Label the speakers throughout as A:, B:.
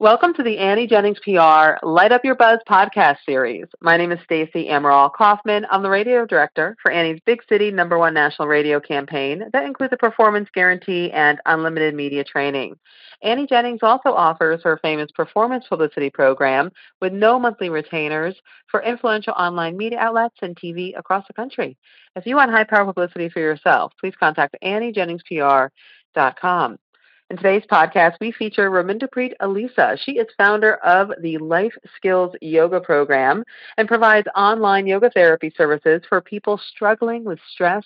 A: Welcome to the Annie Jennings PR Light Up Your Buzz podcast series. My name is Stacey Amaral Kaufman. I'm the radio director for Annie's Big City number one national radio campaign that includes a performance guarantee and unlimited media training. Annie Jennings also offers her famous performance publicity program with no monthly retainers for influential online media outlets and TV across the country. If you want high power publicity for yourself, please contact AnnieJenningsPR.com. In today's podcast, we feature Raminderpreet Alisa. She is founder of the Life Skills Yoga Program and provides online yoga therapy services for people struggling with stress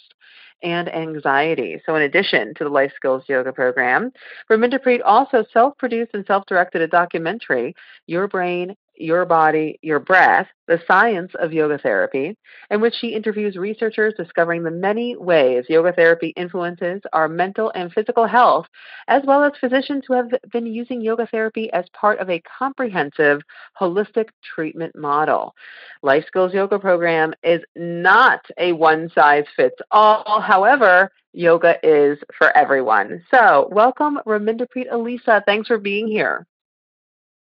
A: and anxiety. So, in addition to the Life Skills Yoga Program, Raminderpreet also self produced and self directed a documentary, Your Brain, your Body, Your Breath, The Science of Yoga Therapy, in which she interviews researchers discovering the many ways yoga therapy influences our mental and physical health, as well as physicians who have been using yoga therapy as part of a comprehensive, holistic treatment model. Life Skills Yoga Program is not a one size fits all. However, yoga is for everyone. So, welcome, Raminderpreet Alisa. Thanks for being here.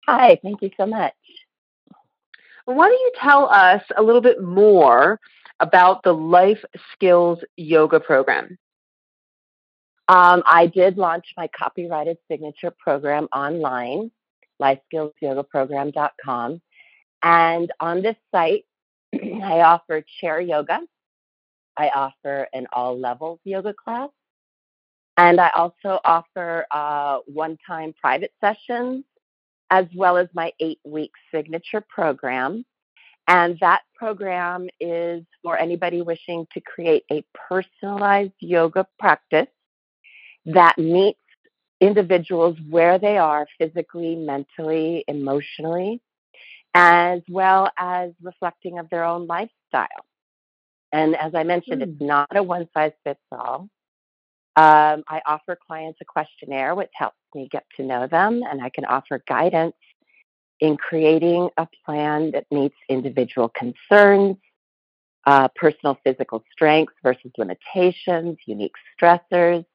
B: Hi, thank you so much.
A: Why don't you tell us a little bit more about the Life Skills Yoga program?
B: Um, I did launch my copyrighted signature program online, lifeskillsyogaprogram.com. And on this site, I offer chair yoga. I offer an all levels yoga class. And I also offer uh, one time private sessions as well as my eight week signature program. And that program is for anybody wishing to create a personalized yoga practice that meets individuals where they are physically, mentally, emotionally, as well as reflecting of their own lifestyle. And as I mentioned, mm. it's hmm. not a one size fits all. Um, I offer clients a questionnaire, which helps me get to know them, and I can offer guidance in creating a plan that meets individual concerns, uh, personal physical strengths versus limitations, unique stressors.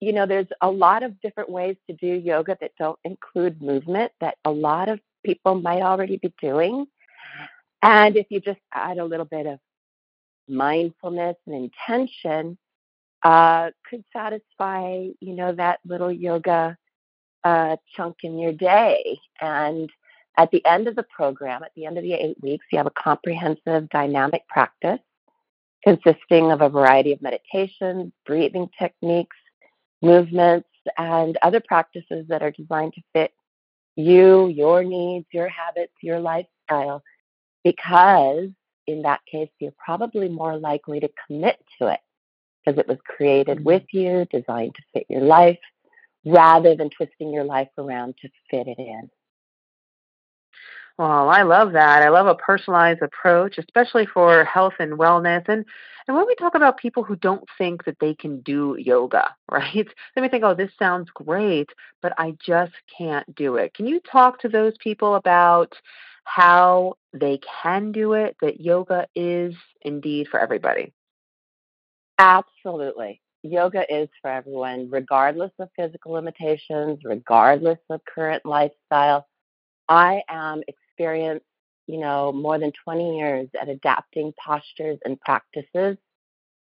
B: You know, there's a lot of different ways to do yoga that don't include movement that a lot of people might already be doing. And if you just add a little bit of mindfulness and intention, uh, could satisfy, you know, that little yoga uh, chunk in your day. And at the end of the program, at the end of the eight weeks, you have a comprehensive dynamic practice consisting of a variety of meditations, breathing techniques, movements, and other practices that are designed to fit you, your needs, your habits, your lifestyle, because in that case, you're probably more likely to commit to it because it was created with mm-hmm. you, designed to fit your life, rather than twisting your life around to fit it in.
A: Well, I love that. I love a personalized approach, especially for health and wellness. And and when we talk about people who don't think that they can do yoga, right? They may think, "Oh, this sounds great, but I just can't do it." Can you talk to those people about how they can do it? That yoga is indeed for everybody.
B: Absolutely. Yoga is for everyone, regardless of physical limitations, regardless of current lifestyle. I am experienced, you know, more than 20 years at adapting postures and practices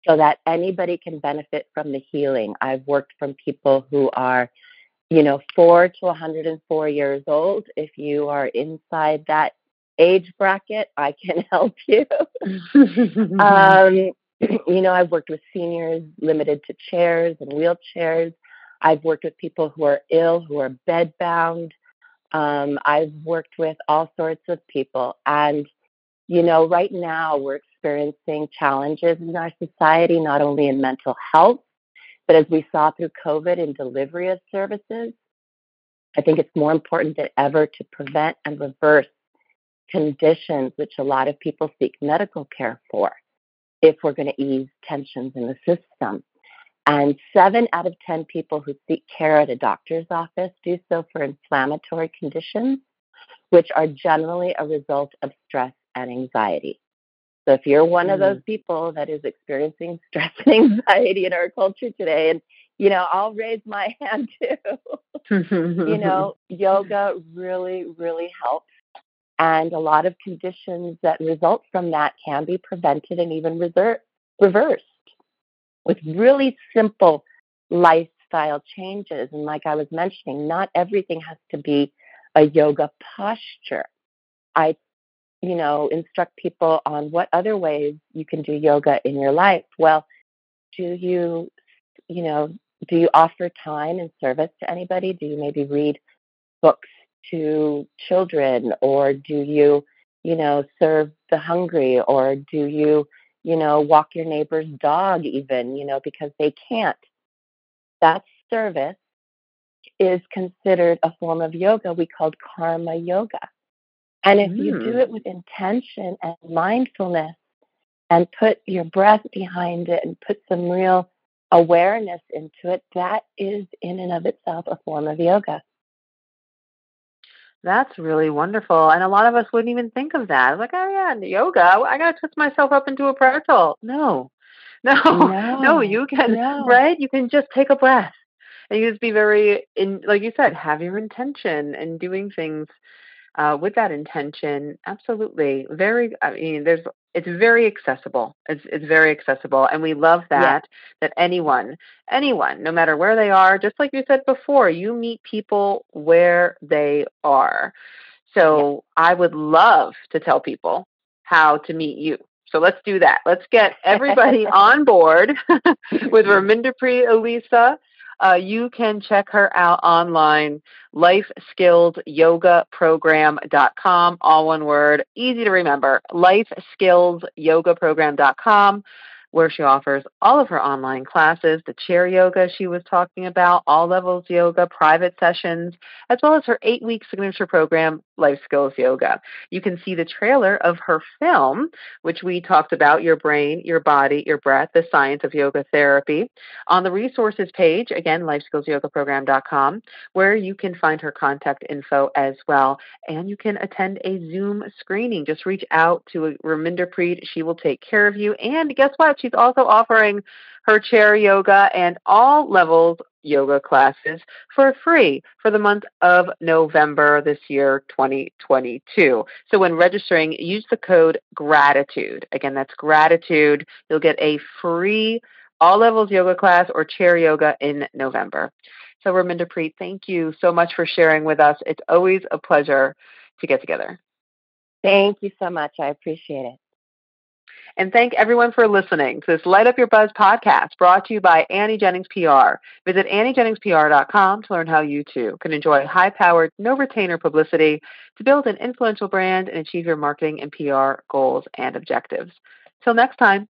B: so that anybody can benefit from the healing. I've worked from people who are, you know, 4 to 104 years old. If you are inside that age bracket, I can help you. um, you know, I've worked with seniors limited to chairs and wheelchairs. I've worked with people who are ill, who are bedbound. Um, I've worked with all sorts of people. And, you know, right now we're experiencing challenges in our society, not only in mental health, but as we saw through COVID in delivery of services. I think it's more important than ever to prevent and reverse conditions which a lot of people seek medical care for if we're going to ease tensions in the system. And seven out of 10 people who seek care at a doctor's office do so for inflammatory conditions, which are generally a result of stress and anxiety. So if you're one mm. of those mm. people that is experiencing stress and anxiety in our culture today, and you know, I'll raise my hand too. you know, yoga really, really helps. And a lot of conditions that result from that can be prevented and even reversed with really simple lifestyle changes. And like I was mentioning, not everything has to be a yoga posture. I, you know, instruct people on what other ways you can do yoga in your life. Well, do you, you know, do you offer time and service to anybody? Do you maybe read books to children or do you, you know, serve the hungry or do you, you know, walk your neighbor's dog even, you know, because they can't. That service is considered a form of yoga we called karma yoga. And if mm. you do hmm. it with intention and mindfulness and put your breath behind it and put some real awareness into it, that is in and of itself a form of yoga.
A: That's really wonderful. And a lot of us wouldn't even think of that. Like, oh yeah, yoga. I gotta twist myself up into a pretzel. No. No. No, no you can no. right? You can just take a breath. And you just be very in like you said, have your intention and doing things uh, with that intention. Absolutely. Very I mean, there's it's very accessible. It's it's very accessible, and we love that. Yeah. That anyone, anyone, no matter where they are, just like you said before, you meet people where they are. So yeah. I would love to tell people how to meet you. So let's do that. Let's get everybody on board with Preet Alisa uh, you can check her out online, lifeskillsyogaprogram.com, all one word, easy to remember, lifeskillsyogaprogram.com where she offers all of her online classes, the chair yoga she was talking about, all levels yoga, private sessions, as well as her eight week signature program, Life Skills Yoga. You can see the trailer of her film, which we talked about Your Brain, Your Body, Your Breath, the Science of Yoga Therapy, on the resources page, again, lifeskillsyogaprogram.com, where you can find her contact info as well. And you can attend a Zoom screening. Just reach out to uh, Raminder Preet. She will take care of you. And guess what? She's also offering her chair yoga and all levels yoga classes for free for the month of November this year, 2022. So when registering, use the code GRATITUDE. Again, that's gratitude. You'll get a free all levels yoga class or chair yoga in November. So Raminder Preet, thank you so much for sharing with us. It's always a pleasure to get together.
B: Thank you so much. I appreciate it.
A: And thank everyone for listening to this Light Up Your Buzz podcast brought to you by Annie Jennings PR. Visit AnnieJenningsPR.com to learn how you too can enjoy high powered, no retainer publicity to build an influential brand and achieve your marketing and PR goals and objectives. Till next time.